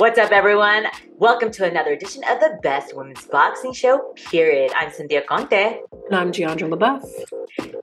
What's up, everyone? Welcome to another edition of the Best Women's Boxing Show, period. I'm Cynthia Conte. And I'm Jeandra LeBeauf.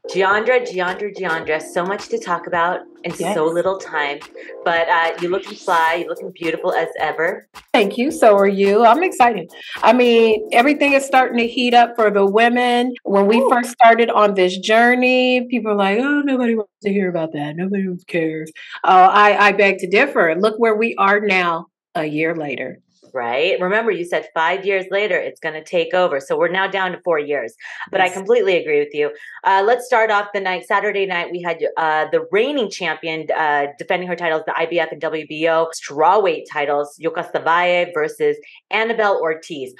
Jeandra, Jeandra, Giandra, so much to talk about in yes. so little time. But uh, you're looking fly, you're looking beautiful as ever. Thank you. So are you. I'm excited. I mean, everything is starting to heat up for the women. When we Ooh. first started on this journey, people are like, oh, nobody wants to hear about that. Nobody cares. Uh, I, I beg to differ. Look where we are now a year later. Right. Remember, you said five years later it's going to take over. So we're now down to four years. But yes. I completely agree with you. Uh, let's start off the night. Saturday night, we had uh, the reigning champion uh, defending her titles, the IBF and WBO strawweight titles, Yokasta Valle versus Anabel Ortiz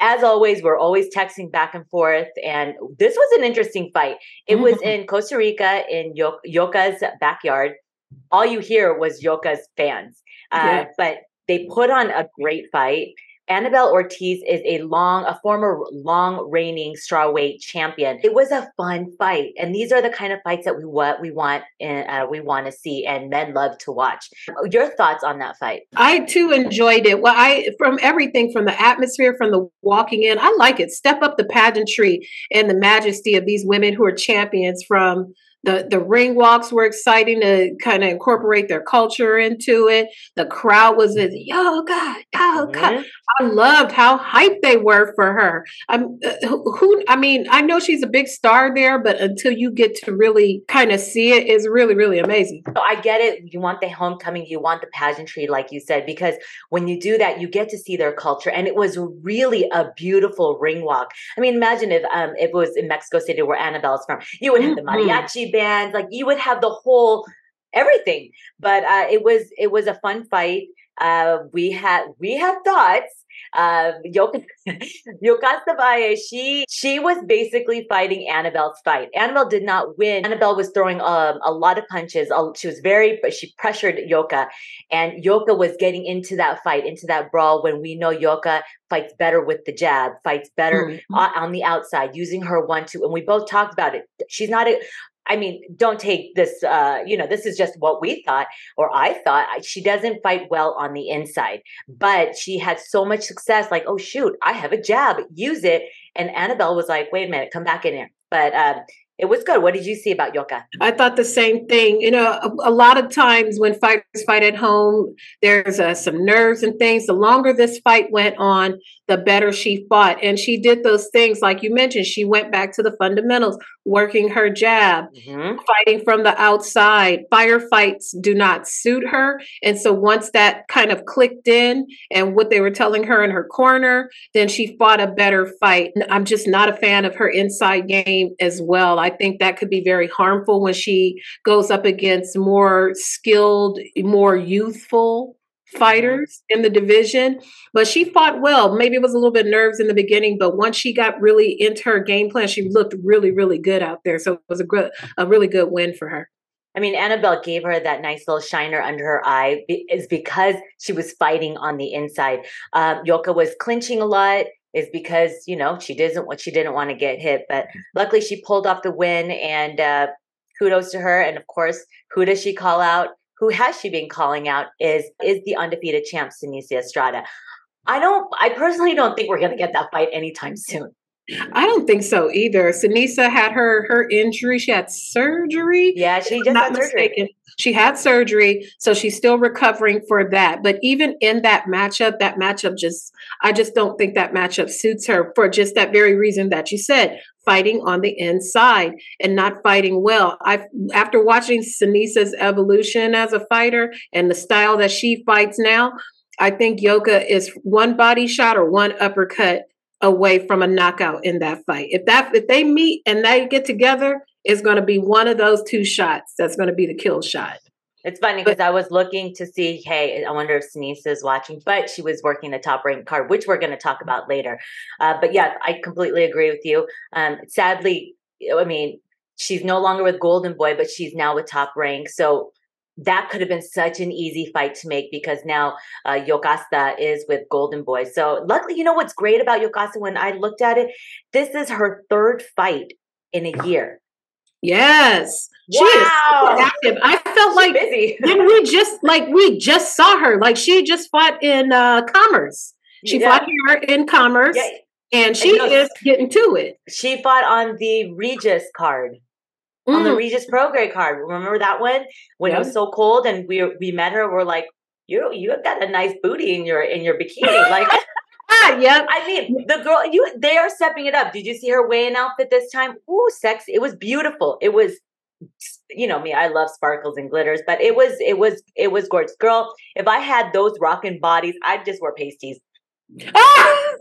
as always, we're always texting back and forth. And this was an interesting fight. It was in Costa Rica in Yoka's backyard. All you hear was Yoka's fans. Uh, But they put on a great fight. Anabel Ortiz is a long, a former long reigning strawweight champion. It was a fun fight, and these are the kind of fights that we what we want and uh, we want to see, and men love to watch. Your thoughts on that fight? I too enjoyed it. Well, I from everything from the atmosphere, from the walking in, I like it. Step up the pageantry and the majesty of these women who are champions from the the ring walks were exciting to kind of incorporate their culture into it. The crowd was as yo God, yo God. Mm-hmm. I loved how hyped they were for her. I'm uh, who I mean, I know she's a big star there, but until you get to really kind of see it, it's really really amazing. So I get it. You want the homecoming, you want the pageantry, like you said, because when you do that, you get to see their culture, and it was really a beautiful ring walk. I mean, imagine if um if it was in Mexico City where Anabel's from, you would have the mm-hmm. mariachi bands, like you would have the whole everything. But uh, it was it was a fun fight. Uh, we had we had thoughts uh, Yoka, Yoka she she was basically fighting Anabel's fight. Anabel did not win. Annabelle was throwing um, a lot of punches. She was very, but she pressured Yoka, and Yoka was getting into that fight, into that brawl. When we know Yoka fights better with the jab, fights better mm-hmm. on the outside, using her one two. And we both talked about it. She's not a I mean, don't take this, uh, you know, this is just what we thought, or I thought. She doesn't fight well on the inside, but she had so much success. Like, oh, shoot, I have a jab, use it. And Anabel was like, wait a minute, come back in here. But um, it was good. What did you see about Yoka? I thought the same thing. You know, a, a lot of times when fighters fight at home, there's uh, some nerves and things. The longer this fight went on, the better she fought. And she did those things, like you mentioned, she went back to the fundamentals, working her jab, mm-hmm. fighting from the outside. Firefights do not suit her. And so once that kind of clicked in and what they were telling her in her corner, then she fought a better fight. I'm just not a fan of her inside game as well. I think that could be very harmful when she goes up against more skilled, more youthful fighters in the division, but she fought well. Maybe it was a little bit nerves in the beginning, but once she got really into her game plan, she looked really, really good out there. So it was a good, a really good win for her. I mean, Anabel gave her that nice little shiner under her eye is because she was fighting on the inside. Um, Yoka was clinching a lot is because you know she doesn't what she didn't want to get hit, but luckily she pulled off the win and uh, kudos to her. And of course, who does she call out? Who has she been calling out is is the undefeated champ Seniesa Estrada. I don't I personally don't think we're going to get that fight anytime soon. I don't think so either. Seniesa had her her injury. She had surgery. Yeah, she just not mistaken. Surgery. She had surgery, so she's still recovering for that. But even in that matchup, that matchup just I just don't think that matchup suits her for just that very reason that you said, fighting on the inside and not fighting well. I after watching Seniesa's evolution as a fighter and the style that she fights now, I think Yoka is one body shot or one uppercut away from a knockout in that fight. If that if they meet and they get together, it's going to be one of those two shots that's going to be the kill shot. It's funny because I was looking to see, hey, I wonder if Seniesa is watching, but she was working the top rank card, which we're going to talk about later. Uh, but yeah, I completely agree with you. Um, sadly, I mean, she's no longer with Golden Boy, but she's now with top rank. So that could have been such an easy fight to make because now uh, Yokasta is with Golden Boy. So luckily, you know what's great about Yokasta when I looked at it? This is her third fight in a year. Yes. Wow. She is active. I felt She's like busy. we just like we just saw her? Like she just fought in uh commerce. She Yeah. fought here in commerce Yeah. and she you know- is getting to it. She fought on the Regis card. on the Mm. Regis Prograis card. Remember that one when it was so cold and we we met her. We're like, you you have got a nice booty in your in your bikini. Like ah, yep. I mean, the girl you they are stepping it up. Did you see her weigh-in outfit this time? Ooh, sexy! It was beautiful. It was. You know me, I love sparkles and glitters, but it was it was it was gorgeous. Girl, if I had those rocking bodies, I'd just wear pasties. Ah!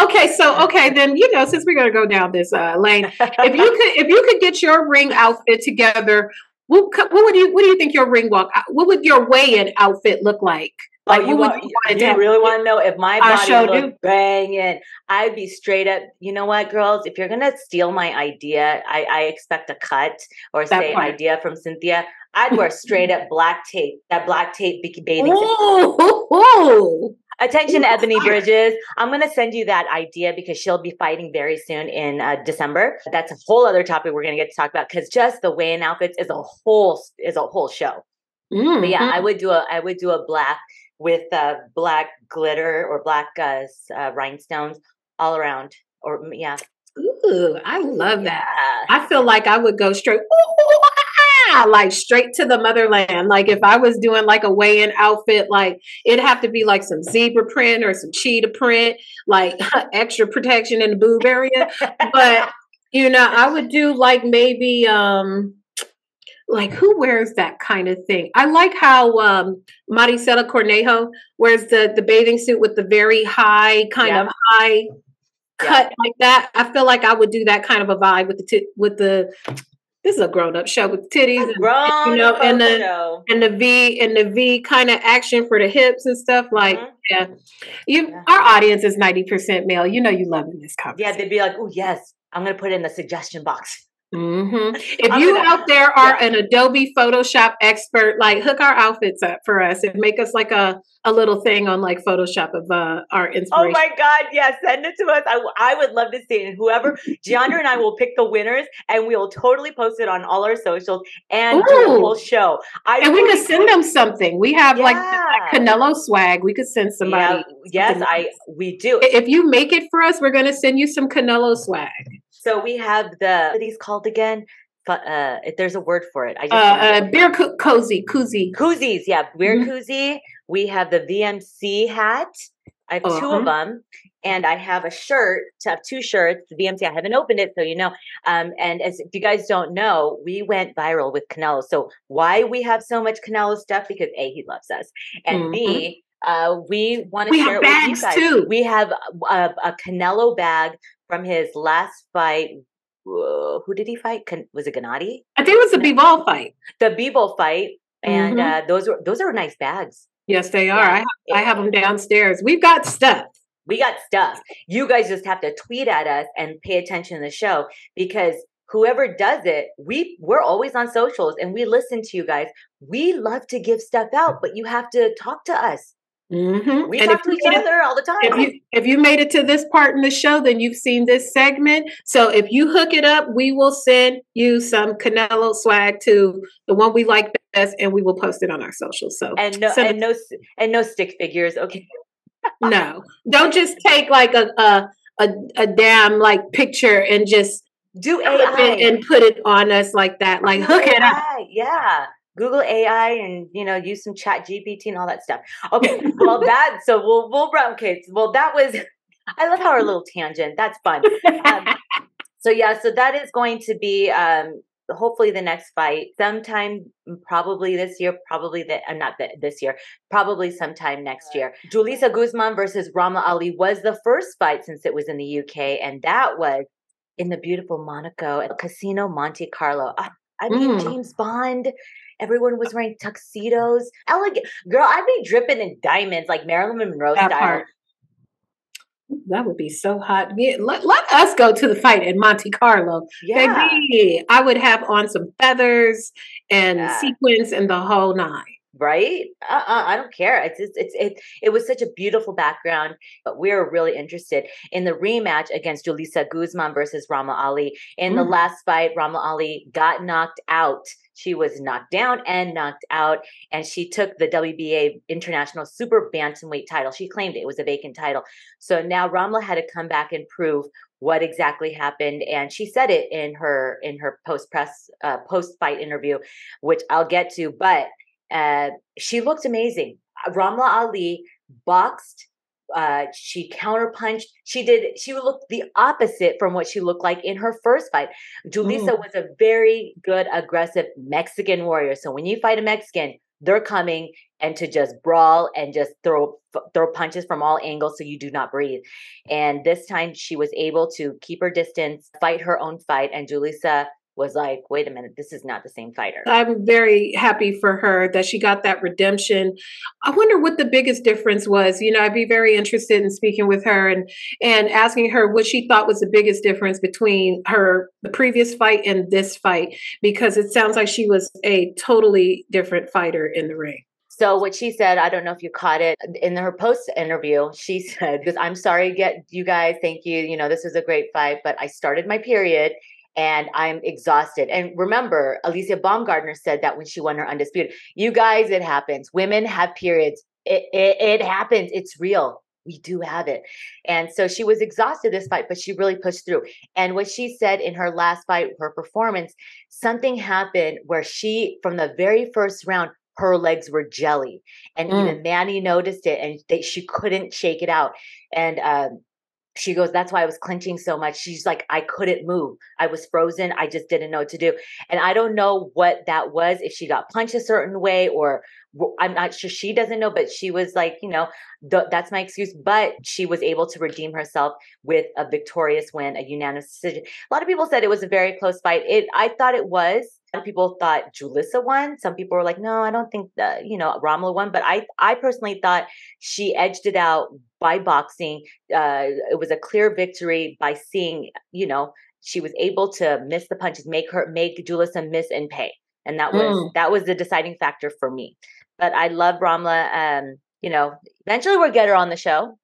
Okay, so okay, then you know, since we're gonna go down this uh, lane, if you could, if you could get your ring outfit together, what, what would you, what do you think your ring walk, what would your weigh-in outfit look like? Like, oh, you, would want, you want to have? really want to know if my body sure looked do. banging? I'd be straight up. You know what, girls? If you're gonna steal my idea, I, I expect a cut or That say part. idea from Cynthia. I'd wear straight up black tape. That black tape bathing. Ooh, Attention, Ebanie. Bridges. I'm going to send you that idea because she'll be fighting very soon in uh, December. That's a whole other topic we're going to get to talk about because just the weigh-in outfits is a whole is a whole show. Mhm. But yeah, I would do a I would do a black with uh, black glitter or black uh, uh, rhinestones all around. Or mm, yeah, Ooh, I love that. I feel like I would go straight, ooh, ah, like straight to the motherland. Like if I was doing like a weigh-in outfit, like it'd have to be like some zebra print or some cheetah print, like extra protection in the boob area. But you know, I would do like maybe um like who wears that kind of thing? I like how um Maricela Cornejo wears the the bathing suit with the very high kind Yeah. of high cut like that. I feel like I would do that kind of a vibe with the tit with the this is a grown up show with titties and, Grown you know, and the- photo. and the V and the V kind of action for the hips and stuff. Like, Mhm. yeah, you Yeah. our audience is ninety percent male. You know, you loving this conversation. Yeah, they'd be like, "Oh yes, I'm going to put it in the suggestion box." Hmm If I'm you gonna- out there are yeah. an Adobe Photoshop expert, like hook our outfits up for us and make us like a a little thing on like Photoshop of uh, our inspiration. Oh my God, yeah, send it to us. I, I would love to see it. And whoever, Gianna and I will pick the winners and we will totally post it on all our socials and a whole show. I and we could send them something. We have like Yeah. Canelo swag. We could send somebody. Yeah, yes, I we do. If you make it for us, we're gonna send you some Canelo swag. So we have the what these called again? But uh, if there's a word for it. I just Uh, uh beer co- cozy, koozie. koozies. Yeah, beer Mhm. koozie. We have the VMC hat. I have two Uh-huh. of them, and I have a shirt. To have two shirts. The VMC. I haven't opened it, so you know. Um, and as if you guys don't know, we went viral with Canelo. So why we have so much Canelo stuff? Because a he loves us, and b uh, we want to We share have it with you bags, guys. too. We have a, a Canelo bag from his last fight. Uh, who did he fight? Was it Gennady? I think it was a Bivol fight. The Bivol fight, and Mhm. uh, those were those are nice bags. Yes, they are. Yeah. I have, I have them downstairs. We've got stuff. We got stuff. You guys just have to tweet at us and pay attention to the show because whoever does it, we we're always on socials and we listen to you guys. We love to give stuff out, but you have to talk to us. Mm-hmm. We and talk if to you, each other all the time. if you if you made it to this part in the show, then you've seen this segment. So if you hook it up, we will send you some Canelo swag to the one we like best, and we will post it on our socials. So and no and no and no stick figures. Okay. no, don't just take like a a a, a damn like picture and just Do AI it and put it on us like that. Like hook it up. Yeah. Google AI and you know use some chat GPT and all that stuff. Okay, well that so we'll we'll run okay. Well that was I love how our little tangent. That's fun. Um, so yeah, so that is going to be um hopefully the next fight sometime mm, probably this year, probably the uh, not the, this year, probably sometime next year. Julissa Guzman versus Ramla Ali was the first fight since it was in the UK, and that was in the beautiful Monaco at Casino Monte Carlo. Ah, I mean, Mm. James Bond. Everyone was wearing tuxedos. Elegant girl, I'd be dripping in diamonds like Marilyn Monroe That style. part. That would be so hot. Yeah, let, let us go to the fight in Monte Carlo. Yeah. Baby, I would have on some feathers and Yeah. sequins and the whole nine. Right? Uh-uh, I don't care. It's, it's it's it it was such a beautiful background, but we are really interested in the rematch against Julissa Guzman versus Ramla Ali. In mm. the last fight, Ramla Ali got knocked out. She was knocked down and knocked out, and she took the WBA International Super Bantamweight title. She claimed it, it was a vacant title. So now Ramla had to come back and prove what exactly happened and she said it in her in her post press uh, post fight interview which i'll get to but uh, she looked amazing. Ramla Ali boxed. Uh, she counterpunched. She did. She looked the opposite from what she looked like in her first fight. Julissa mm. was a very good, aggressive Mexican warrior. So when you fight a Mexican, they're coming and to just brawl and just throw throw punches from all angles so you do not breathe. And this time she was able to keep her distance, fight her own fight, and Julissa was like, wait a minute, this is not the same fighter. I'm very happy for her that she got that redemption. I wonder what the biggest difference was. You know, I'd be very interested in speaking with her and and asking her what she thought was the biggest difference between her the previous fight and this fight because it sounds like she was a totally different fighter in the ring. So what she said, I don't know if you caught it in her post interview. She said, "Because I'm sorry, get you guys. Thank you. You know, this was a great fight, but I started my period and I'm exhausted. And remember, Alicia Baumgardner said that when she won her undisputed. You guys, it happens. Women have periods. It, it, it happens. It's real. We do have it. And so she was exhausted this fight, but she really pushed through. And what she said in her last fight, her performance, something happened where she, from the very first round, her legs were jelly. And mm. even Manny noticed it and they, she couldn't shake it out. And um, she goes, That's why I was clenching so much. She's like, I couldn't move. I was frozen. I just didn't know what to do. And I don't know what that was, if she got punched a certain way or I'm not sure she doesn't know, but she was like, you know, th- that's my excuse. But she was able to redeem herself with a victorious win, a unanimous decision. A lot of people said it was a very close fight. It, I thought it was. Of people thought Julissa won. Some people were like, no, I don't think that, you know, Ramla won. But I, I personally thought she edged it out by boxing. Uh, it was a clear victory by seeing, you know, she was able to miss the punches, make her, make Julissa miss and pay. And that was, mm. that was the deciding factor for me but I love Ramla. Um, you know, eventually we'll get her on the show.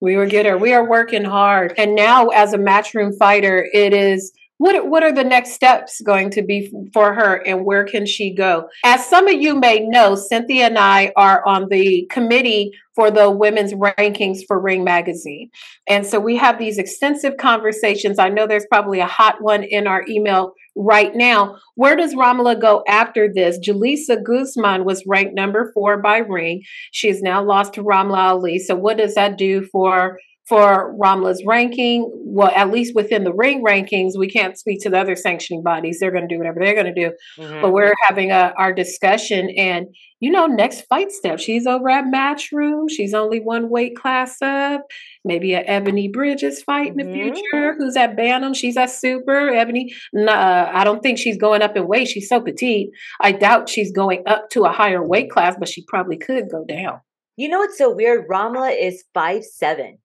We will get her. We are working hard. And now as a matchroom fighter, it is what what are the next steps going to be for her and where can she go? As some of you may know cynthia and i are on the committee for the women's rankings for ring magazine. And so we have these extensive conversations. I know there's probably a hot one in our email right now. Where does ramla go after this? Julissa guzman was ranked number four by ring. She has now lost to ramla ali. So what does that do for for Ramla's ranking. Well, at least within the ring rankings, we can't speak to the other sanctioning bodies. They're going to do whatever they're going to do. Mm-hmm. But we're having a, our discussion, and you know, next fight step. She's over at Matchroom. She's only one weight class up. Maybe a Ebanie Bridges fight in the mm-hmm. future. Who's at Bantam? She's at Super. Ebanie, Uh, I don't think she's going up in weight. She's so petite. I doubt she's going up to a higher weight class, but she probably could go down. You know what's so weird? Ramla is five seven.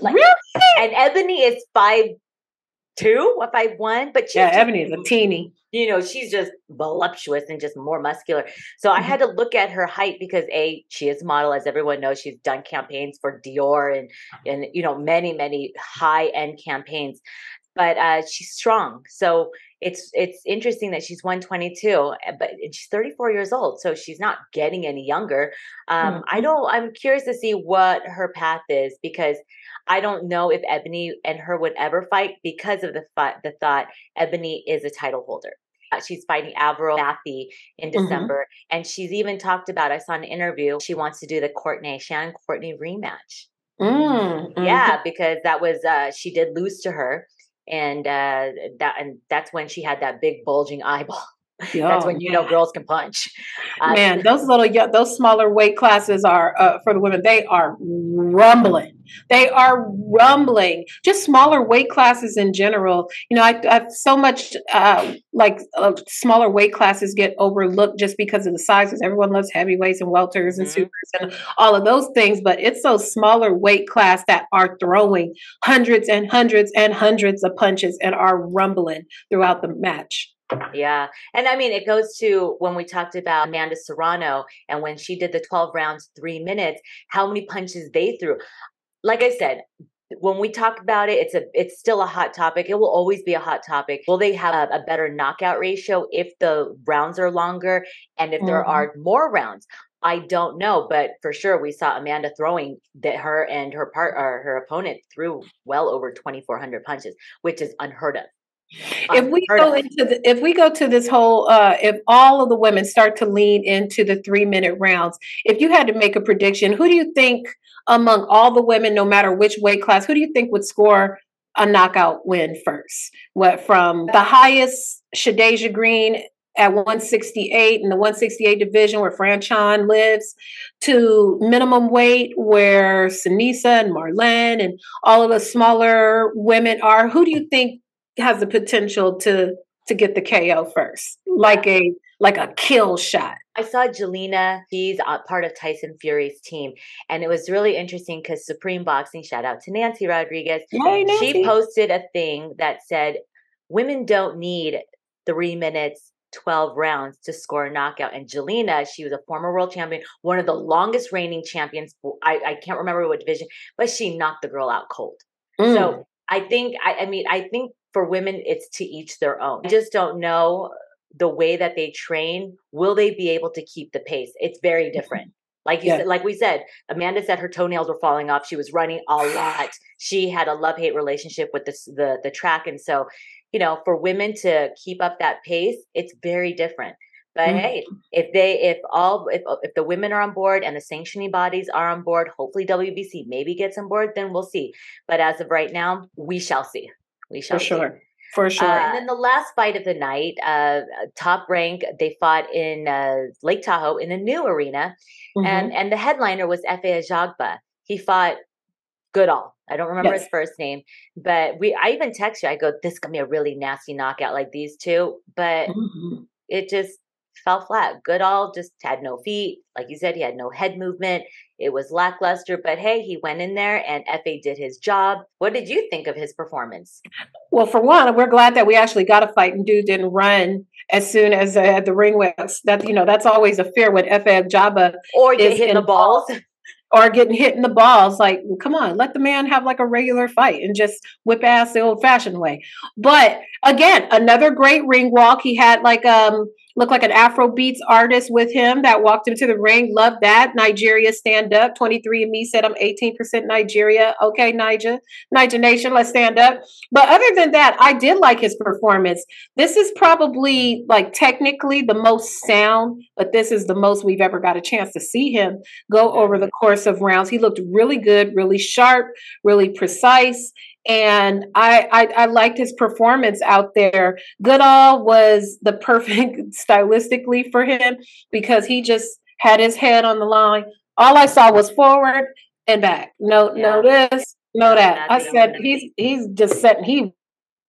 Like, really? And Ebanie is five two or five one, but yeah, Ebanie is a teeny. You know, she's just voluptuous and just more muscular. So mm-hmm. I had to look at her height because a she is a model, as everyone knows. She's done campaigns for Dior and and you know many many high end campaigns, but uh, she's strong. So it's it's interesting that she's 122 eh, but she's 34 years old so she's not getting any younger um, mm-hmm. i don't i'm curious to see what her path is because I don't know if Ebanie and her would ever fight because of the th- the thought Ebanie is a title holder. Uh, she's fighting Avril Mathie in mm-hmm. December, mm-hmm. and she's even talked about. I saw an interview. She wants to do the Courtenay Shannon Courtenay rematch. Mm-hmm. Yeah, because that was uh, she did lose to her, and uh, that and that's when she had that big bulging eyeball. That's when you know girls can punch. Uh, Man, those little those smaller weight classes are uh, for the women. They are rumbling. They are rumbling. Just smaller weight classes in general. You know, I, I so much uh, like uh, smaller weight classes get overlooked just because of the sizes. Everyone loves heavyweights and welters and mm-hmm. supers and all of those things, but it's those smaller weight class that are throwing hundreds and hundreds and hundreds of punches and are rumbling throughout the match. Yeah. And I mean, it goes to when we talked about Amanda Serrano and when she did the 12 rounds, three minutes, how many punches they threw. Like I said, when we talk about it, it's a it's still a hot topic. It will always be a hot topic. Will they have a, a better knockout ratio if the rounds are longer and if mm-hmm. there are more rounds? I don't know, but for sure we saw Amanda throwing that her and her part or her opponent threw well over 2400 punches, which is unheard of. If we go into the, if we go to this whole uh if all of the women start to lean into the 3 minute rounds, if you had to make a prediction, who do you think among all the women no matter which weight class, who do you think would score a knockout win first? What from the highest Shadasia Green at 168 in the 168 division where Franchon lives to minimum weight where Seniesa and Marlen and all of the smaller women are. Who do you think has the potential to to get the KO first? Like a like a kill shot. I saw Jelena. She's part of Tyson Fury's team. And it was really interesting because Supreme Boxing, shout out to Nancy Rodriguez. Yay, Nancy. She posted a thing that said, Women don't need three minutes 12 rounds to score a knockout. And Jelena, she was a former world champion, one of the longest reigning champions. I, I can't remember what division, but she knocked the girl out cold. Mm. So I think, I, I mean, I think for women, it's to each their own. I just don't know the way that they train. Will they be able to keep the pace? It's very mm-hmm. different. Like you yeah. said, like we said, Amanda said her toenails were falling off. She was running a lot. She had a love hate relationship with this the the track, and so you know, for women to keep up that pace, it's very different. But mm-hmm. hey, if they, if all, if if the women are on board and the sanctioning bodies are on board, hopefully WBC maybe gets on board, then we'll see. But as of right now, we shall see. We shall for see. sure. For sure. Uh, and then the last fight of the night, uh, top rank, they fought in uh, Lake Tahoe in a new arena, mm-hmm. and and the headliner was Efe Ajagba. He fought Goodall. I don't remember yes. his first name, but we. I even text you. I go, "This gonna be a really nasty knockout like these two, but mm-hmm. it just fell flat. Goodall just had no feet, like you said. He had no head movement. It was lackluster. But hey, he went in there and Efe did his job. What did you think of his performance? Well, for one, we're glad that we actually got a fight and dude didn't run as soon as uh, the ring was. That you know, that's always a fear with Efe Ajagba or get hit in the balls or getting hit in the balls. Like, come on, let the man have like a regular fight and just whip ass the old fashioned way. But again, another great ring walk. He had like um looked like an Afro beats artist with him that walked into the ring. Love that. Nigeria stand up. 23 and me said I'm 18% Nigeria. Okay, Niger. Niger Nation, let's stand up. But other than that, I did like his performance. This is probably like technically the most sound, but this is the most we've ever got a chance to see him go over the course of rounds. He looked really good, really sharp, really precise and I, I, I liked his performance out there. Goodall was the perfect stylistically for him because he just had his head on the line. All I saw was forward and back. No, yeah. no this, no that. I said he's he's just setting. He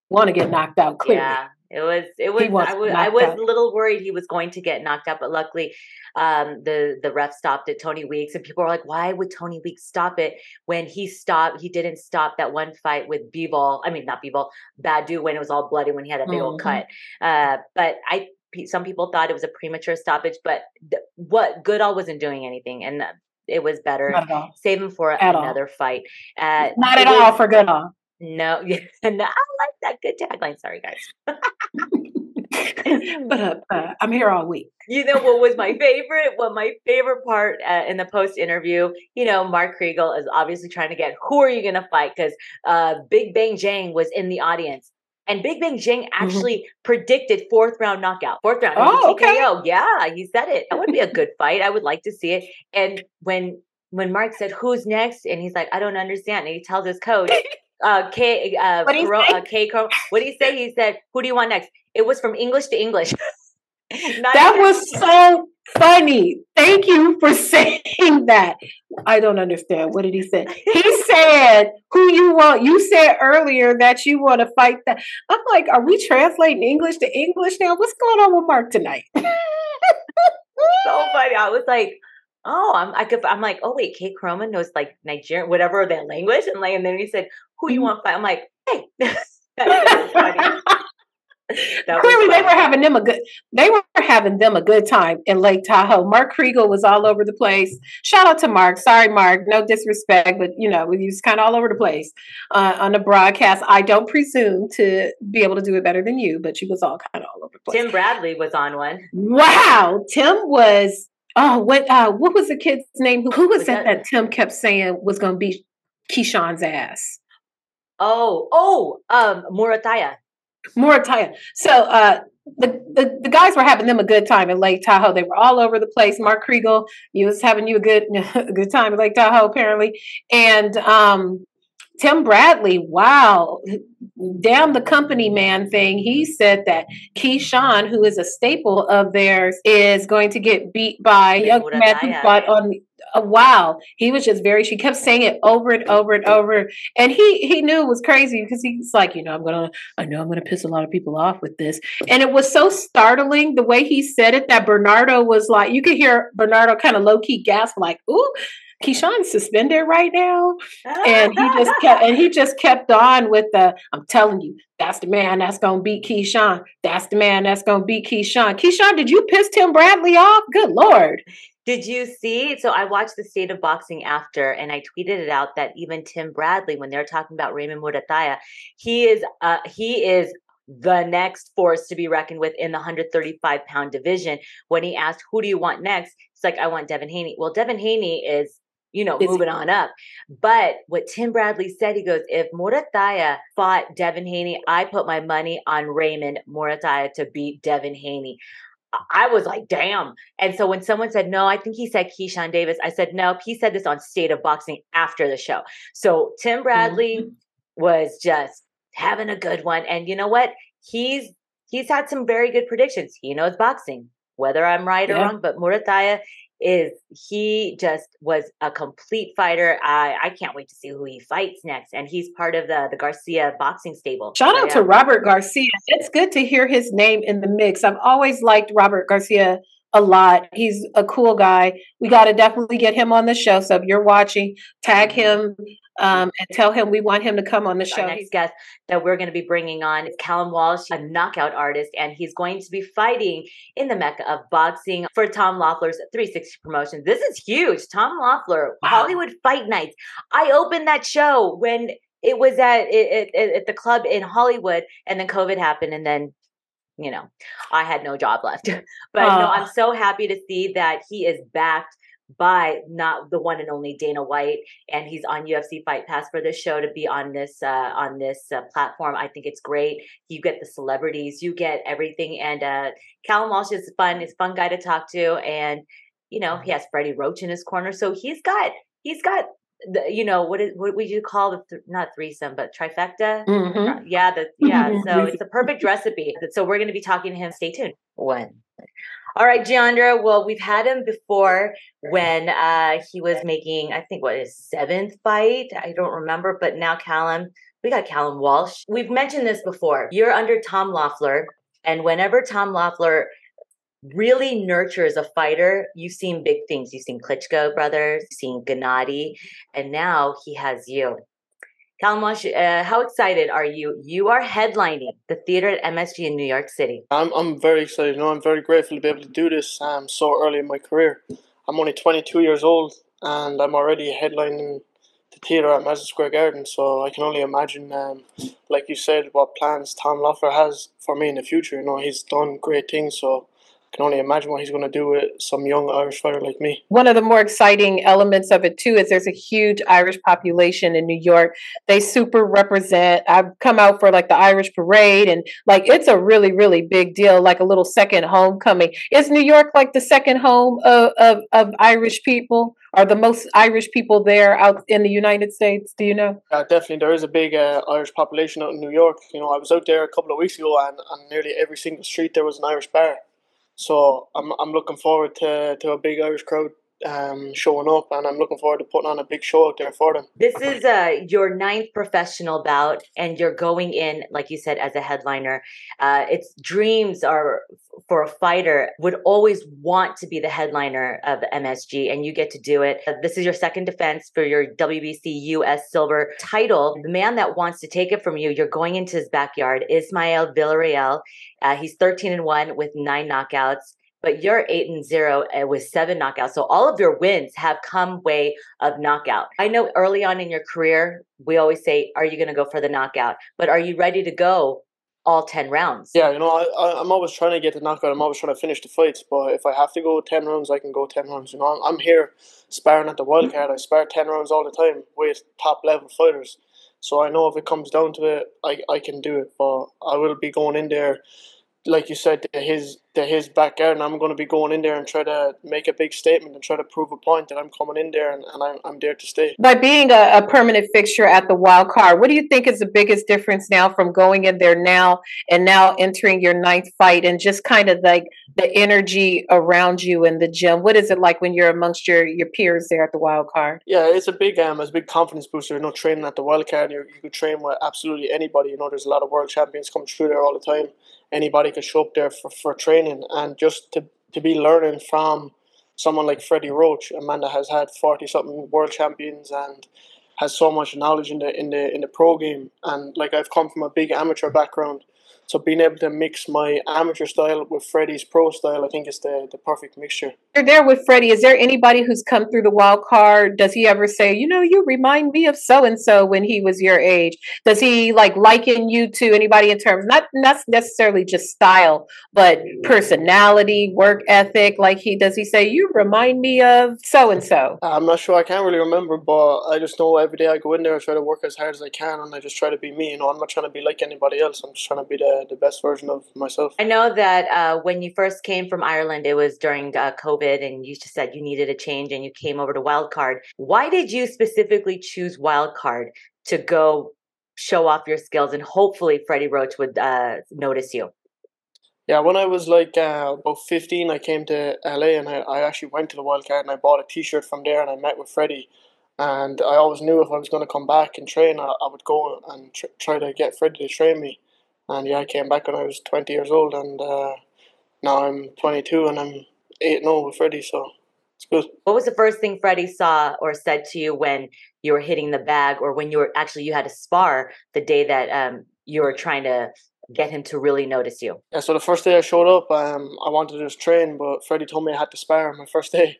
want to get knocked out. Clearly. Yeah. It was it was I was I was a little worried he was going to get knocked out, but luckily um, the the ref stopped it, Tony Weeks, and people were like, why would Tony Weeks stop it when he stopped? He didn't stop that one fight with Bivol. I mean, not Bivol, Badou when it was all bloody when he had a big mm-hmm. old cut. Uh, but I some people thought it was a premature stoppage, but th- what Goodall wasn't doing anything, and it was better. Save him for at another all. fight. Uh, not at was, all for Goodall. No, yeah, no, I like that good tagline. Sorry, guys. but uh, uh, I'm here all week. You know what was my favorite? What my favorite part uh, in the post interview? You know, Mark Kriegel is obviously trying to get who are you going to fight because uh, Big Bang Jang was in the audience. And Big Bang Jang mm-hmm. actually mm-hmm. predicted fourth round knockout. Fourth round. Oh, okay. Yeah, he said it. That would be a good fight. I would like to see it. And when when Mark said, "Who's next?" and he's like, "I don't understand," and he tells his coach, uh, K, uh, what Coro, uh, K, what did he say? He said, "Who do you want next?" It was from English to English. that was so funny. Thank you for saying that. I don't understand. What did he say? He said, "Who you want?" You said earlier that you want to fight that. I'm like, are we translating English to English now? What's going on with Mark tonight? so funny. I was like, oh, I'm I could I'm like, oh wait, Kay Koroma knows like Nigerian, whatever their language, and like, and then he said, who you mm-hmm. want to fight? I'm like, hey. Clearly, they were having them a good. They were having them a good time in Lake Tahoe. Mark Kriegel was all over the place. Shout out to Mark. Sorry, Mark. No disrespect, but you know, he was kind of all over the place uh, on the broadcast. I don't presume to be able to do it better than you, but she was all kind of all over the place. Tim Bradley was on one. Wow, Tim was. Oh, what? Uh, what was the kid's name? Who, who was, that, that Tim kept saying was going to be Keyshawn's ass? Oh, oh, um, Muratalla. Muratalla. So uh, the, the, the guys were having them a good time in Lake Tahoe. They were all over the place. Mark Kriegel, he was having you a good a good time in Lake Tahoe apparently, and um, Tim Bradley, wow, damn the company man thing. He said that Keyshawn, who is a staple of theirs, is going to get beat by young man who fought on. Uh, wow, he was just very. She kept saying it over and over and over, and he he knew it was crazy because he's like, you know, I'm gonna, I know I'm gonna piss a lot of people off with this, and it was so startling the way he said it that Bernardo was like, you could hear Bernardo kind of low key gasp, like, ooh Keyshawn's suspended right now. And he just kept and he just kept on with the I'm telling you, that's the man that's gonna beat Keyshawn. That's the man that's gonna beat Keyshawn. Keyshawn, did you piss Tim Bradley off? Good lord. Did you see? So I watched the state of boxing after, and I tweeted it out that even Tim Bradley, when they're talking about Raymond Muratalla, he is uh, he is the next force to be reckoned with in the 135 pound division. When he asked, "Who do you want next?" It's like, "I want Devin Haney." Well, Devin Haney is you know, it's, moving on up. But what Tim Bradley said, he goes, if Muratalla fought Devin Haney, I put my money on Raymond Muratalla to beat Devin Haney. I was like, damn. And so when someone said, no, I think he said Keyshawn Davis, I said, no, he said this on State of Boxing after the show. So Tim Bradley mm-hmm. was just having a good one. And you know what? He's he's had some very good predictions. He knows boxing, whether I'm right yeah. or wrong, but Muratalla is he just was a complete fighter. I I can't wait to see who he fights next. And he's part of the the Garcia boxing stable. Shout out yeah. to Robert Garcia. It's good to hear his name in the mix. I've always liked Robert Garcia a lot. He's a cool guy. We got to definitely get him on the show. So if you're watching, tag him um, and tell him we want him to come on the show. Our next guest that we're going to be bringing on is Callum Walsh, a knockout artist, and he's going to be fighting in the mecca of boxing for Tom Loeffler's 360 Promotions. This is huge. Tom Loeffler, wow. Hollywood Fight Nights. I opened that show when it was at, at, at the club in Hollywood, and then COVID happened, and then you know, I had no job left. but uh, no, I'm so happy to see that he is backed by not the one and only Dana White, and he's on UFC Fight Pass for this show to be on this uh, on this uh, platform. I think it's great. You get the celebrities, you get everything, and uh, Callum Walsh is fun. He's fun guy to talk to, and you know he has Freddie Roach in his corner, so he's got he's got the, you know what is what would you call the th- not threesome but trifecta? Mm-hmm. yeah the yeah so it's a perfect recipe. So we're going to be talking to him. Stay tuned. When all right Jeandra well we've had him before when uh he was making I think what his seventh fight I don't remember but now Callum we got Callum Walsh. We've mentioned this before. You're under Tom Loeffler and whenever Tom Loeffler really nurtures a fighter. You've seen big things. You've seen Klitschko brothers, you've seen Gennady, and now he has you. Callum Walsh, uh, how excited are you? You are headlining the theater at MSG in New York City. I'm I'm very excited. You know, I'm very grateful to be able to do this um, so early in my career. I'm only 22 years old, and I'm already headlining the theater at Madison Square Garden. So I can only imagine, um, like you said, what plans Tom Loeffler has for me in the future. You know, he's done great things. So can only imagine what he's going to do with some young Irish fighter like me. One of the more exciting elements of it too is there's a huge Irish population in New York. They super represent. I've come out for like the Irish parade, and like it's a really really big deal, like a little second homecoming. Is New York like the second home of of, of Irish people? Are the most Irish people there out in the United States? Do you know? Yeah, definitely. There is a big uh, Irish population out in New York. You know, I was out there a couple of weeks ago, and on nearly every single street there was an Irish bar. So I'm I'm looking forward to, to a big Irish crowd um, showing up, and I'm looking forward to putting on a big show out there for them. This is uh, your ninth professional bout, and you're going in, like you said, as a headliner. Uh, it's dreams are for a fighter would always want to be the headliner of MSG, and you get to do it. Uh, this is your second defense for your WBC US Silver title. The man that wants to take it from you, you're going into his backyard, Ismael Villarreal. Uh, he's 13 and one with nine knockouts but you're eight and zero uh, with seven knockouts. So all of your wins have come way of knockout. I know early on in your career, we always say, Are you going to go for the knockout? But are you ready to go all 10 rounds? Yeah, you know, I, am always trying to get the knockout. I'm always trying to finish the fights. But if I have to go 10 rounds, I can go 10 rounds. You know, I'm, I'm here sparring at the wildcard. I spar 10 rounds all the time with top level fighters. So I know if it comes down to it, I, I can do it. But I will be going in there like you said, to his to his backyard, and I'm going to be going in there and try to make a big statement and try to prove a point that I'm coming in there and, and I'm, I'm there to stay. By being a, a permanent fixture at the wild card, what do you think is the biggest difference now from going in there now and now entering your ninth fight and just kind of like the energy around you in the gym? What is it like when you're amongst your, your peers there at the wild card? Yeah, it's a big um, it's a big confidence booster. You know, training at the wild card, you you could train with absolutely anybody. You know, there's a lot of world champions coming through there all the time anybody could show up there for, for training and just to, to be learning from someone like Freddie Roach. Amanda has had forty something world champions and has so much knowledge in the in the in the pro game and like I've come from a big amateur background so being able to mix my amateur style with Freddie's pro style, I think is the, the perfect mixture. You're there with Freddie. Is there anybody who's come through the wild card? Does he ever say, you know, you remind me of so and so when he was your age? Does he like liken you to anybody in terms not not necessarily just style, but personality, work ethic? Like he does he say, you remind me of so and so? I'm not sure. I can't really remember, but I just know every day I go in there, I try to work as hard as I can, and I just try to be me. You know, I'm not trying to be like anybody else. I'm just trying to be the the best version of myself. I know that uh, when you first came from Ireland, it was during uh, COVID, and you just said you needed a change, and you came over to Wildcard. Why did you specifically choose Wildcard to go show off your skills, and hopefully Freddie Roach would uh, notice you? Yeah, when I was like uh, about 15, I came to LA and I, I actually went to the Wildcard and I bought a t shirt from there and I met with Freddie. And I always knew if I was going to come back and train, I, I would go and tr- try to get Freddie to train me. And yeah, I came back when I was 20 years old, and uh, now I'm 22 and I'm 8 0 with Freddie, so it's good. What was the first thing Freddie saw or said to you when you were hitting the bag, or when you were actually you had to spar the day that um, you were trying to get him to really notice you? Yeah, so the first day I showed up, um, I wanted to just train, but Freddie told me I had to spar on my first day.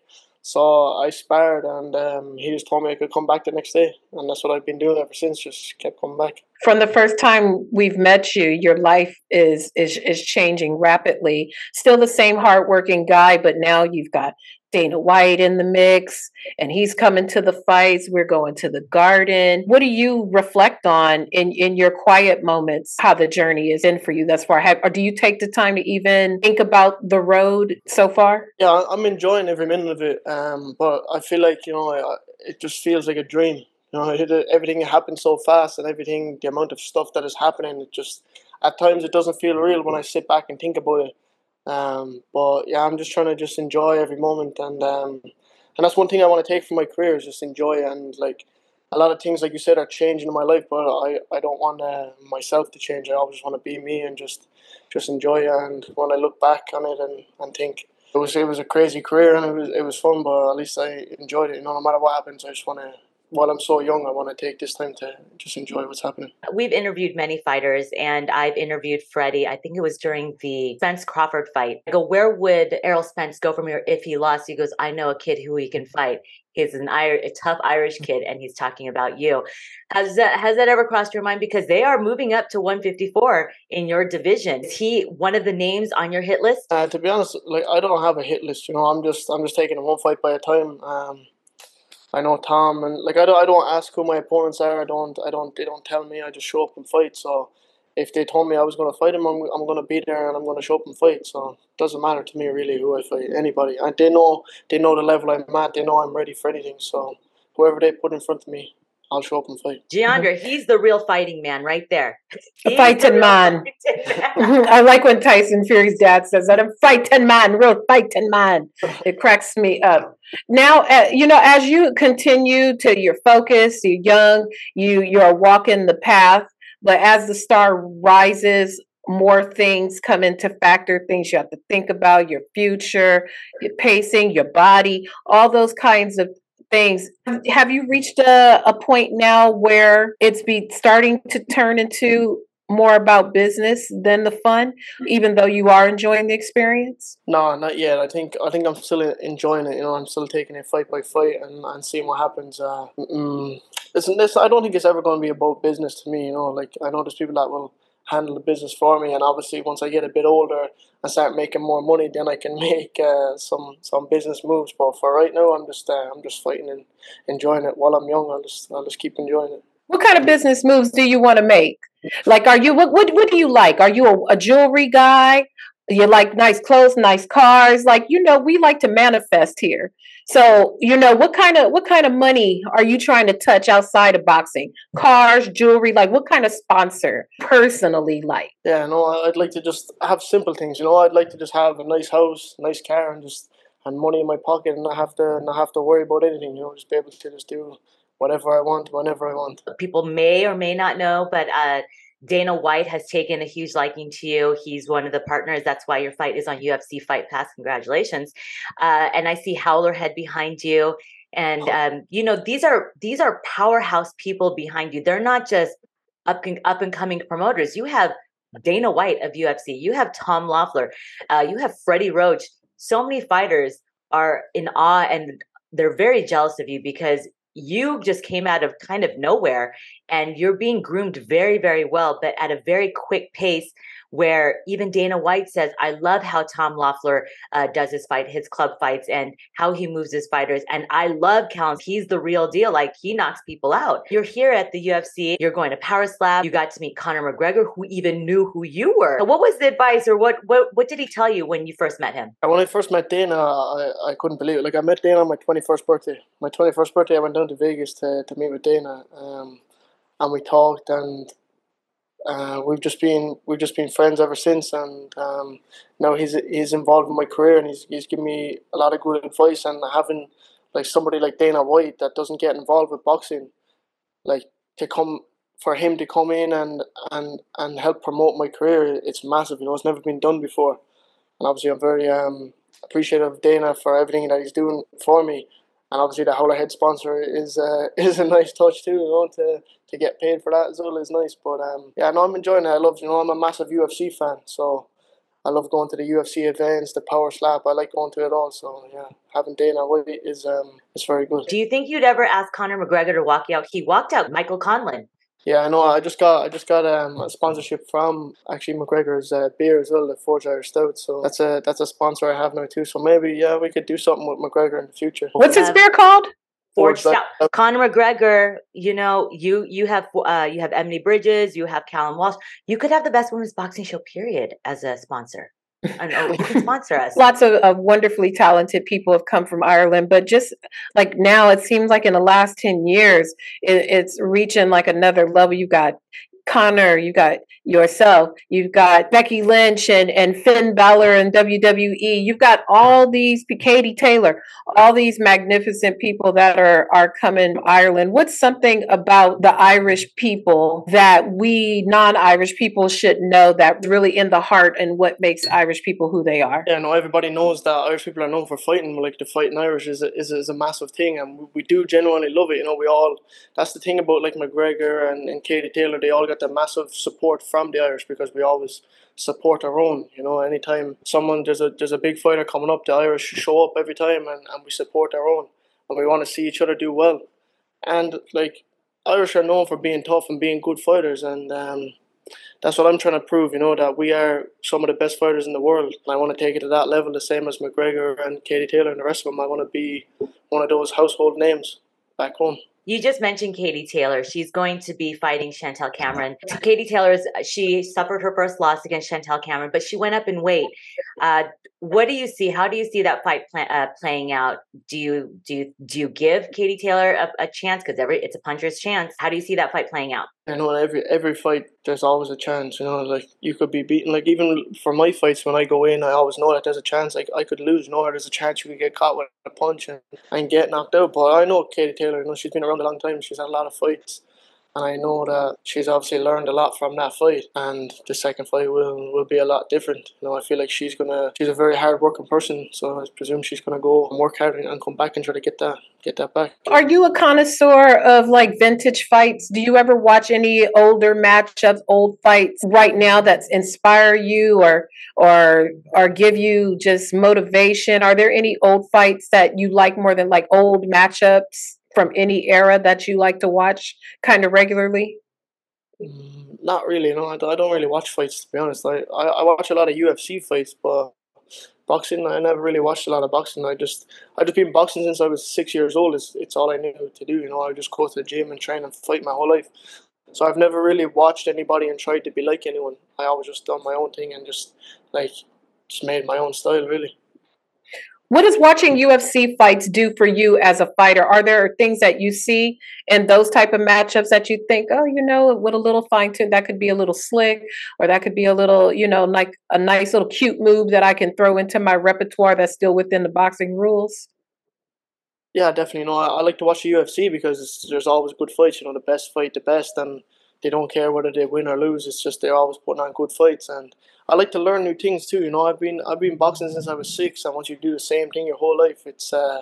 So I sparred, and um, he just told me I could come back the next day, and that's what I've been doing ever since. Just kept coming back. From the first time we've met you, your life is is is changing rapidly. Still the same hardworking guy, but now you've got Dana White in the mix, and he's coming to the fights. We're going to the garden. What do you reflect on in, in your quiet moments? How the journey is in for you thus far? Have, or do you take the time to even think about the road so far? Yeah, I'm enjoying every minute of it. Um, but I feel like you know, it just feels like a dream. You know, everything happens so fast, and everything, the amount of stuff that is happening, it just at times it doesn't feel real when I sit back and think about it um, but yeah, I'm just trying to just enjoy every moment, and um, and that's one thing I want to take from my career is just enjoy and like a lot of things, like you said, are changing in my life, but I, I don't want uh, myself to change. I always want to be me and just just enjoy. And when I look back on it and, and think it was it was a crazy career and it was it was fun, but at least I enjoyed it. You know, no matter what happens, I just want to while I'm so young, I want to take this time to just enjoy what's happening. We've interviewed many fighters, and I've interviewed Freddie. I think it was during the Spence Crawford fight. I go, where would Errol Spence go from here if he lost? He goes, I know a kid who he can fight. He's an a tough Irish kid, and he's talking about you. Has that has that ever crossed your mind? Because they are moving up to 154 in your division. Is he one of the names on your hit list? Uh, to be honest, like I don't have a hit list. You know, I'm just I'm just taking it one fight by a time. Um, I know Tom and like I don't I don't ask who my opponents are. I don't I don't they don't tell me. I just show up and fight. So if they told me I was going to fight him, I'm, I'm going to be there and I'm going to show up and fight. So it doesn't matter to me really who I fight. Anybody. And they know they know the level I'm at. They know I'm ready for anything. So whoever they put in front of me, I'll show up and fight. Deandra, he's the real fighting man right there. A fighting man. I like when Tyson Fury's dad says that. I'm fighting man, real fighting man. It cracks me up. Now, uh, you know, as you continue to your focus, you're young, you you're walking the path, but as the star rises, more things come into factor things you have to think about your future your pacing your body all those kinds of things. Have you reached a, a point now where it's be starting to turn into more about business than the fun even though you are enjoying the experience? No not yet. I think i think i'm still enjoying it you know i'm still taking it fight by fight and, and seeing what happens uh mm, this i don't think it's ever going to be about business to me you know like i know there's people that will handle the business for me. And obviously, once I get a bit older and start making more money, then I can make uh, some some business moves. But for right now, I'm just uh, I'm just fighting and enjoying it while I'm young. I'll just I'll just keep enjoying it. What kind of business moves do you want to make? Like, are you what what, what do you like? Are you a, a jewelry guy? You like nice clothes, nice cars. Like, you know, we like to manifest here. So, you know, what kind of what kind of money are you trying to touch outside of boxing? Cars, jewelry, like what kind of sponsor personally like? Yeah, no, I'd like to just have simple things. You know, I'd like to just have a nice house, nice car, and just and money in my pocket, and not have to not have to worry about anything. You know, just be able to just do whatever I want, whenever I want. People may or may not know, but uh, Dana White has taken a huge liking to you. He's one of the partners. That's why your fight is on UFC Fight Pass. Congratulations! Uh, and I see Howler Head behind you, and um, you know these are these are powerhouse people behind you. They're not just up up and coming promoters. You have Dana White of UFC. You have Tom Loeffler. Uh, you have Freddie Roach. So many fighters are in awe and they're very jealous of you because you just came out of kind of nowhere and you're being groomed very, very well, but at a very quick pace where even Dana White says, I love how Tom Loeffler uh, does his fight, his club fights, and how he moves his fighters. And I love Callum. He's the real deal. Like he knocks people out. You're here at the UFC. You're going to Power Slap. You got to meet Conor McGregor, who even knew who you were. What was the advice, or what what what did he tell you when you first met him? When I first met Dana, I, I couldn't believe it. Like I met Dana on my 21st birthday. My 21st birthday, I went down to Vegas to, to meet with Dana. Um, and we talked and uh, we've just been we've just been friends ever since, and um, now he's he's involved in my career, and he's he's given me a lot of good advice. And having like somebody like Dana White that doesn't get involved with boxing, like to come for him to come in and and and help promote my career, it's massive. You know, it's never been done before, and obviously I'm very um, appreciative of Dana for everything that he's doing for me and obviously the Howler Head sponsor is uh, is a nice touch too. You know, to to get paid for that as well is nice. But um, yeah, no, I'm enjoying it. I love you know I'm a massive UFC fan, so I love going to the UFC events, the Power Slap. I like going to it all. So yeah, having Dana White is um is very good. Do you think you'd ever ask Conor McGregor to walk you out? He walked out Michael Conlan. Yeah, I know. I just got I just got um, a sponsorship from actually McGregor's uh, beer as well, the Forge Irish Stout. So that's a that's a sponsor I have now too. So maybe yeah, we could do something with McGregor in the future. What's his beer called? Forge Stout. Conor McGregor, you know, you you have uh, you have Emily Bridges, you have Callum Walsh. You could have the best women's boxing show period as a sponsor. I know you can sponsor us. Lots of, of, wonderfully talented people have come from Ireland, but just like now, it seems like in the last ten years, it, it's reaching like another level. You've got Conor, you've got yourself, you've got Becky Lynch and, and Finn Balor and WWE. You've got all these Katie Taylor, all these magnificent people that are are coming Ireland. What's something about the Irish people that we non-Irish people should know that really in the heart and what makes Irish people who they are? Yeah, no, everybody knows that Irish people are known for fighting. Like the fighting Irish is a, is, a, is a massive thing, and we do genuinely love it. You know, we all that's the thing about like McGregor and, and Katie Taylor. They all got the massive support from the Irish because we always support our own. You know, anytime someone there's a there's a big fighter coming up, the Irish show up every time and, and we support our own and we want to see each other do well. And like Irish are known for being tough and being good fighters and um, that's what I'm trying to prove, you know, that we are some of the best fighters in the world. And I want to take it to that level, the same as McGregor and Katie Taylor and the rest of them. I want to be one of those household names back home. You just mentioned Katie Taylor. She's going to be fighting Chantelle Cameron. Katie Taylor is she suffered her first loss against Chantelle Cameron, but she went up in weight. Uh, what do you see? How do you see that fight uh, playing out? Do you do you do you give Katie Taylor a, a chance because every it's a puncher's chance? How do you see that fight playing out? I know every every fight there's always a chance. You know, like you could be beaten. Like even for my fights when I go in, I always know that there's a chance. Like I could lose. Know, there's a chance you could get caught with a punch and, and get knocked out. But I know Katie Taylor. You know, she's been around a long time. She's had a lot of fights and I know that she's obviously learned a lot from that fight, and the second fight will will be a lot different. You know, I feel like she's gonna she's a very hard working person, so I presume she's gonna go and work hard and come back and try to get that get that back. Are you a connoisseur of like vintage fights? Do you ever watch any older matchups, old fights right now that inspire you or or or give you just motivation? Are there any old fights that you like more than like old matchups? From any era that you like to watch kind of regularly? Mm, not really. No, I don't really watch fights to be honest. I, I, I watch a lot of UFC fights, but boxing I never really watched a lot of boxing. I just I just been boxing since I was six years old. It's it's all I knew to do. You know, I just go to the gym and train and fight my whole life. So I've never really watched anybody and tried to be like anyone. I always just done my own thing and just like just made my own style really. What does watching UFC fights do for you as a fighter? Are there things that you see in those type of matchups that you think, oh, you know, with a little fine tune, that could be a little slick, or that could be a little, you know, like a nice little cute move that I can throw into my repertoire that's still within the boxing rules? Yeah, definitely. No, I, I like to watch the UFC because there's always good fights. You know, the best fight the best, and they don't care whether they win or lose. It's just they're always putting on good fights, and I like to learn new things too. You know, I've been I've been boxing since I was six, and once you to do the same thing your whole life, it's uh,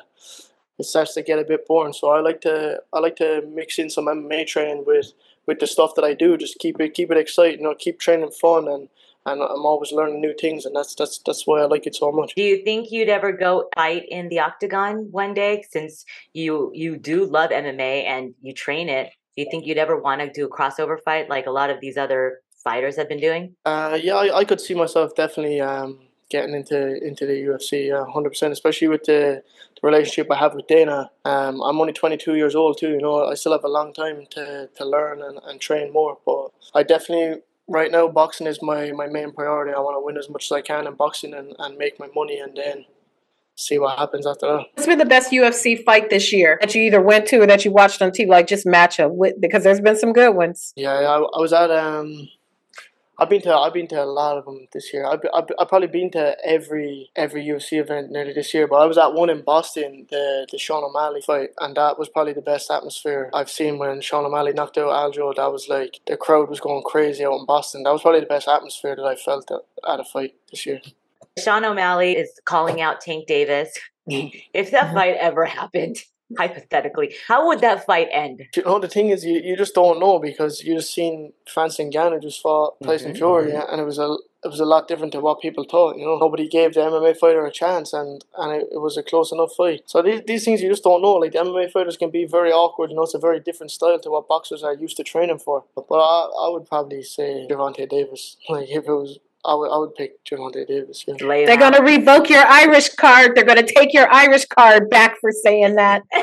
it starts to get a bit boring. So I like to I like to mix in some MMA training with with the stuff that I do. Just keep it keep it exciting. You know, keep training fun and. And I'm always learning new things, and that's that's that's why I like it so much. Do you think you'd ever go fight in the octagon one day, since you you do love MMA and you train it? Do you think you'd ever want to do a crossover fight like a lot of these other fighters have been doing? Uh, yeah, I, I could see myself definitely um, getting into into the UFC, hundred percent. Especially with the, the, relationship I have with Dana. Um, I'm only 22 years old too. You know, I still have a long time to, to learn and, and train more. But I definitely right now boxing is my, my main priority. I want to win as much as I can in boxing and, and make my money and then see what happens after that. What's been the best UFC fight this year that you either went to or that you watched on TV, like just match up with? Because there's been some good ones. Yeah, I, I was at um I've been to I've been to a lot of them this year. I've, I've, I've probably been to every every UFC event nearly this year. But I was at one in Boston, the the Sean O'Malley fight, and that was probably the best atmosphere I've seen when Sean O'Malley knocked out Aljo. That was like the crowd was going crazy out in Boston. That was probably the best atmosphere that I felt at, at a fight this year. Sean O'Malley is calling out Tank Davis. if that fight ever happened, hypothetically, how would that fight end? You know, the thing is, you, you just don't know because you just seen Francis Ngannou just fought Tyson mm-hmm. Fury, mm-hmm. and it was a it was a lot different to what people thought. You know, nobody gave the MMA fighter a chance, and and it, it, was a close enough fight. So these these things you just don't know. Like the MMA fighters can be very awkward. You know, it's a very different style to what boxers are used to training for. But, but I, I would probably say Gervonta Davis. Like if it was I would, I would pick Gervonta Davis. Yeah. They're going to revoke your Irish card. They're going to take your Irish card back for saying that.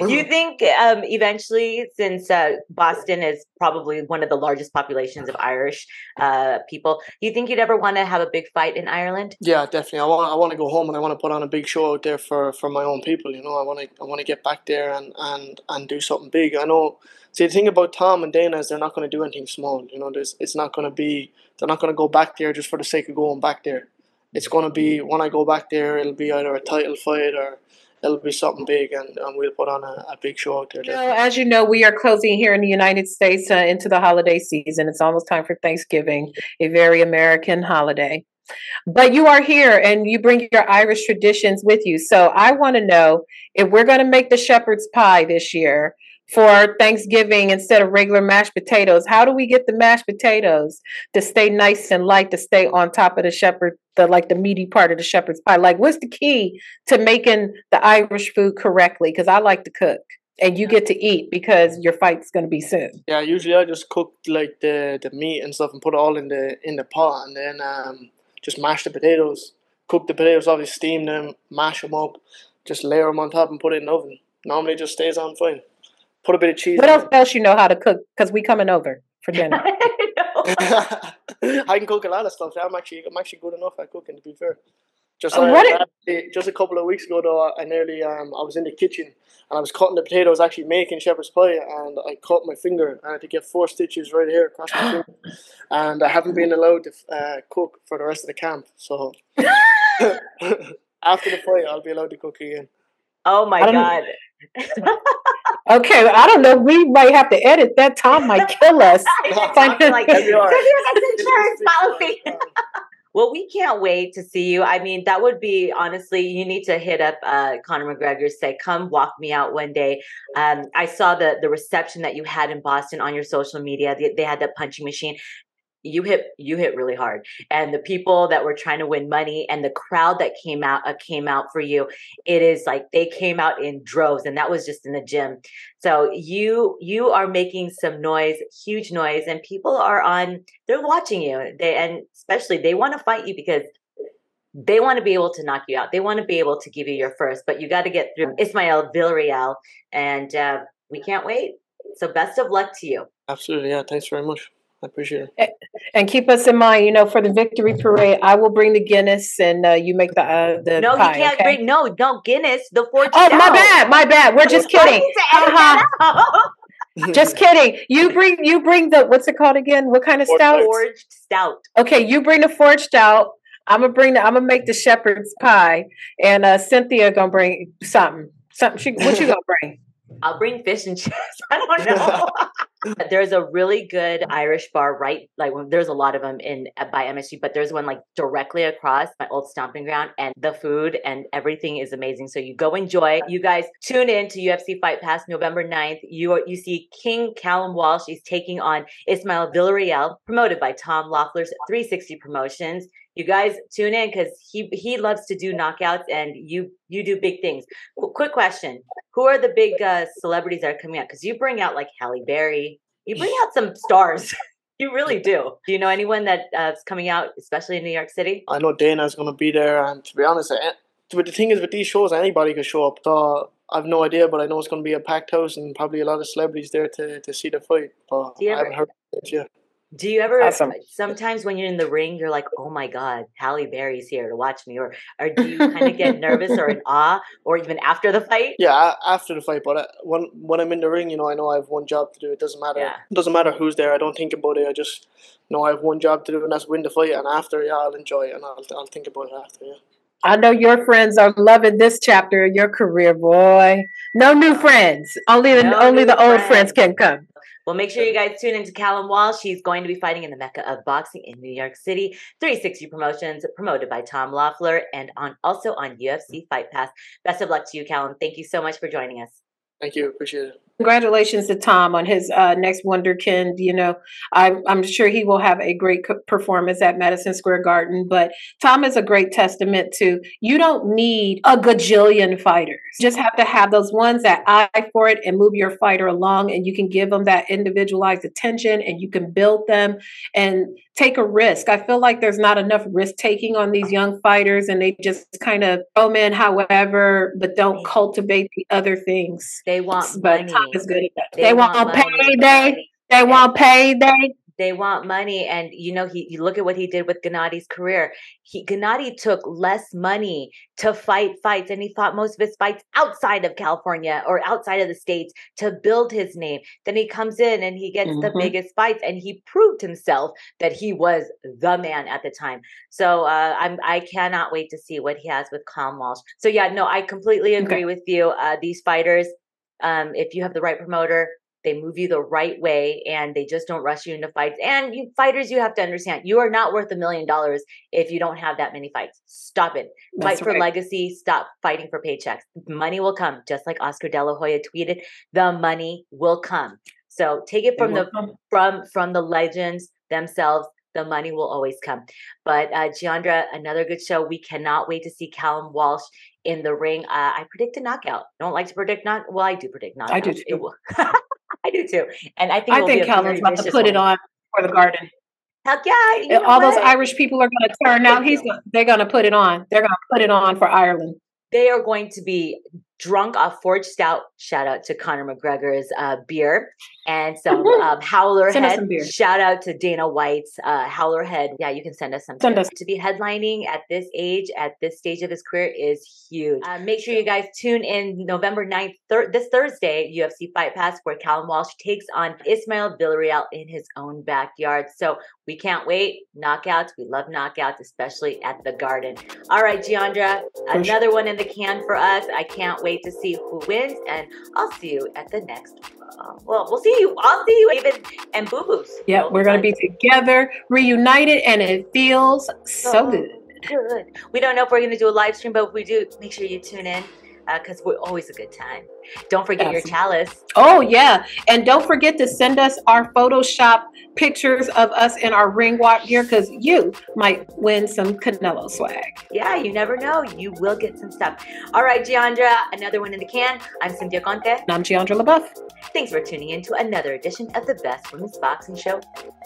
you think um, eventually, since uh, Boston is probably one of the largest populations of Irish uh, people, you think you'd ever want to have a big fight in Ireland? Yeah, definitely. I want I want to go home and I want to put on a big show out there for, for my own people. You know, I want to I want to get back there and, and, and do something big. I know. See, the thing about Tom and Dana is they're not going to do anything small. You know, there's, it's not going to be. They're not going to go back there just for the sake of going back there. It's going to be when I go back there, it'll be either a title fight or it'll be something big, and, and we'll put on a, a big show out there. Know, as you know, we are closing here in the United States uh, into the holiday season. It's almost time for Thanksgiving, a very American holiday. But you are here and you bring your Irish traditions with you. So I want to know if we're going to make the shepherd's pie this year for Thanksgiving instead of regular mashed potatoes. How do we get the mashed potatoes to stay nice and light to stay on top of the shepherd, the like the meaty part of the shepherd's pie? Like, what's the key to making the Irish food correctly? Because I like to cook. And you get to eat because your fight's gonna be soon. Yeah, usually I just cook like the, the meat and stuff and put it all in the in the pot and then um, just mash the potatoes. Cook the potatoes, obviously steam them, mash them up, just layer them on top and put it in the oven. Normally just stays on fine put a bit of cheese. What else, else you know how to cook? Because we coming over for dinner. I can cook a lot of stuff. I'm actually I'm actually good enough at cooking. To be fair, just Oh, uh, what actually, just a couple of weeks ago though, I nearly um I was in the kitchen and I was cutting the potatoes, actually making shepherd's pie, and I cut my finger. And I had to get four stitches right here across my finger, and I haven't been allowed to uh, cook for the rest of the camp. So after the fight, I'll be allowed to cook again. Oh my I don't- god. Okay, I don't know. We might have to edit that. Tom might kill us. Like There you insurance policy. Well, we can't wait to see you. I mean, that would be honestly, you need to hit up uh, Conor McGregor, say, come walk me out one day. Um, I saw the the reception that you had in Boston on your social media. They, they had that punching machine. You hit you hit really hard, and the people that were trying to win money and the crowd that came out uh, came out for you. It is like they came out in droves, and that was just in the gym. So you you are making some noise, huge noise, and people are on. They're watching you. They and especially they want to fight you because they want to be able to knock you out. They want to be able to give you your first, but you got to get through Ismael Villarreal, and uh, we can't wait. So best of luck to you. Absolutely, yeah. Thanks very much. I appreciate it. And keep us in mind, you know, for the victory parade, I will bring the Guinness and uh, you make the uh, the No, pie, you can't okay? bring no, no Guinness. The fortune. Oh, my bad, my bad. We're just kidding. need to edit that out? Just kidding. You bring you bring the what's it called again? What kind of Forged stout? Forged stout. Okay, you bring the forged stout. I'm gonna bring the. I'm gonna make the shepherd's pie, and uh Cynthia gonna bring something. Something. She, what you gonna bring? I'll bring fish and chips. I don't know. there's a really good Irish bar right like there's a lot of them in by MSG, but there's one like directly across my old stomping ground, and the food and everything is amazing. So you go enjoy. You guys tune in to UFC Fight Pass November 9th. You are, you see King Callum Walsh. He's taking on Ismael Villarreal, promoted by Tom Loeffler's 360 Promotions. You guys tune in because he he loves to do knockouts, and you you do big things. Qu- quick question: Who are the big uh, celebrities that are coming out? Because you bring out like Halle Berry, you bring out some stars. you really do. Do you know anyone that's uh, coming out, especially in New York City? I know Dana's going to be there, and to be honest, but the thing is with these shows, anybody can show up. So I've no idea, but I know it's going to be a packed house and probably a lot of celebrities there to, to see the fight. But I haven't heard it yet. Do you ever? Awesome. Sometimes when you're in the ring, you're like, "Oh my God, Halle Berry's here to watch me," or or do you kind of get nervous or in awe, or even after the fight? Yeah, after the fight, but uh, when when I'm in the ring, you know, I know I have one job to do. It doesn't matter. Yeah. It doesn't matter who's there. I don't think about it. I just know I have one job to do, and that's win the fight. And after, yeah, I'll enjoy it, and I'll I'll think about it after. Yeah. I know your friends are loving this chapter of your career, boy. No new friends. Only the No only new the old friends. friends can come. Well, make sure you guys tune into Callum Walsh. He's going to be fighting in the Mecca of boxing in New York City. 360 Promotions, promoted by Tom Loeffler, and on also on UFC Fight Pass. Best of luck to you, Callum. Thank you so much for joining us. Thank you. Appreciate it. Congratulations to Tom on his uh, next Wonderkind. You know, I'm, I'm sure he will have a great co- performance at Madison Square Garden. But Tom is a great testament to you don't need a gajillion fighters. You just have to have those ones that eye for it and move your fighter along, and you can give them that individualized attention and you can build them and take a risk. I feel like there's not enough risk taking on these young fighters, and they just kind of throw in however, but don't cultivate the other things. They want But money. Tom is good at that. They They, want want, payday. They want payday. They want money, and you know he. You look at what he did with Gennady's career. He Gennady took less money to fight fights, and he fought most of his fights outside of California or outside of the states to build his name. Then he comes in and he gets the Mhm. biggest fights, and he proved himself that he was the man at the time. So uh, I'm I cannot wait to see what he has with Callum Walsh. So yeah, no, I completely agree with you. Uh, these fighters, um, if you have the right promoter, they move you the right way and they just don't rush you into fights. And you fighters, you have to understand, you are not worth a million dollars if you don't have that many fights. Stop it. That's Fight for right. legacy. Stop fighting for paychecks. Money will come, just like Oscar De La Hoya tweeted. The money will come. So take it from the from from the legends themselves. The money will always come. But uh, Jeandra, another good show. We cannot wait to see Callum Walsh in the ring. Uh, I predict a knockout. Don't like to predict not. Well, I do predict knockouts. I do too. I do too. And I think I think Callum's about to put it on for the garden. Heck yeah! you know All those? Irish people are going to turn out. He's they're going to put it on. They're going to put it on for Ireland. they are going to be drunk off Forge Stout. Shout out to Conor McGregor's uh, beer and some um, Howler Send us Head. some beer. Shout out to Dana White's uh, Howler Head. Yeah, you can send us some. Send us. To be headlining at this age, at this stage of his career, is huge. Uh, make sure you guys tune in November 9th, thir- this Thursday, UFC Fight Pass, where Callum Walsh takes on Ismael Villarreal in his own backyard. So we can't wait. Knockouts. We love knockouts, especially at the Garden. All right, Jeandra, another one in the can for us. I can't wait to see who wins, and I'll see you at the next. Uh, well, we'll see you. I'll see you, even and Boo Boos. Yeah, we're going to be together, reunited, and it feels so good. good. We don't know if we're going to do a live stream, but if we do, make sure you tune in Uh, because we're always a good time. Don't forget your chalice. Oh, yeah. And don't forget to send us our Photoshop pictures of us in our ring walk gear because you might win some Canelo swag. Yeah, you never know. You will get some stuff. All right, Jeandra, another one in the can. I'm Cynthia Conte. And I'm Jeandra LeBeauf. Thanks for tuning in to another edition of the Best Women's Boxing Show,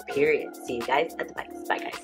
period. See you guys at the fights. Bye, guys.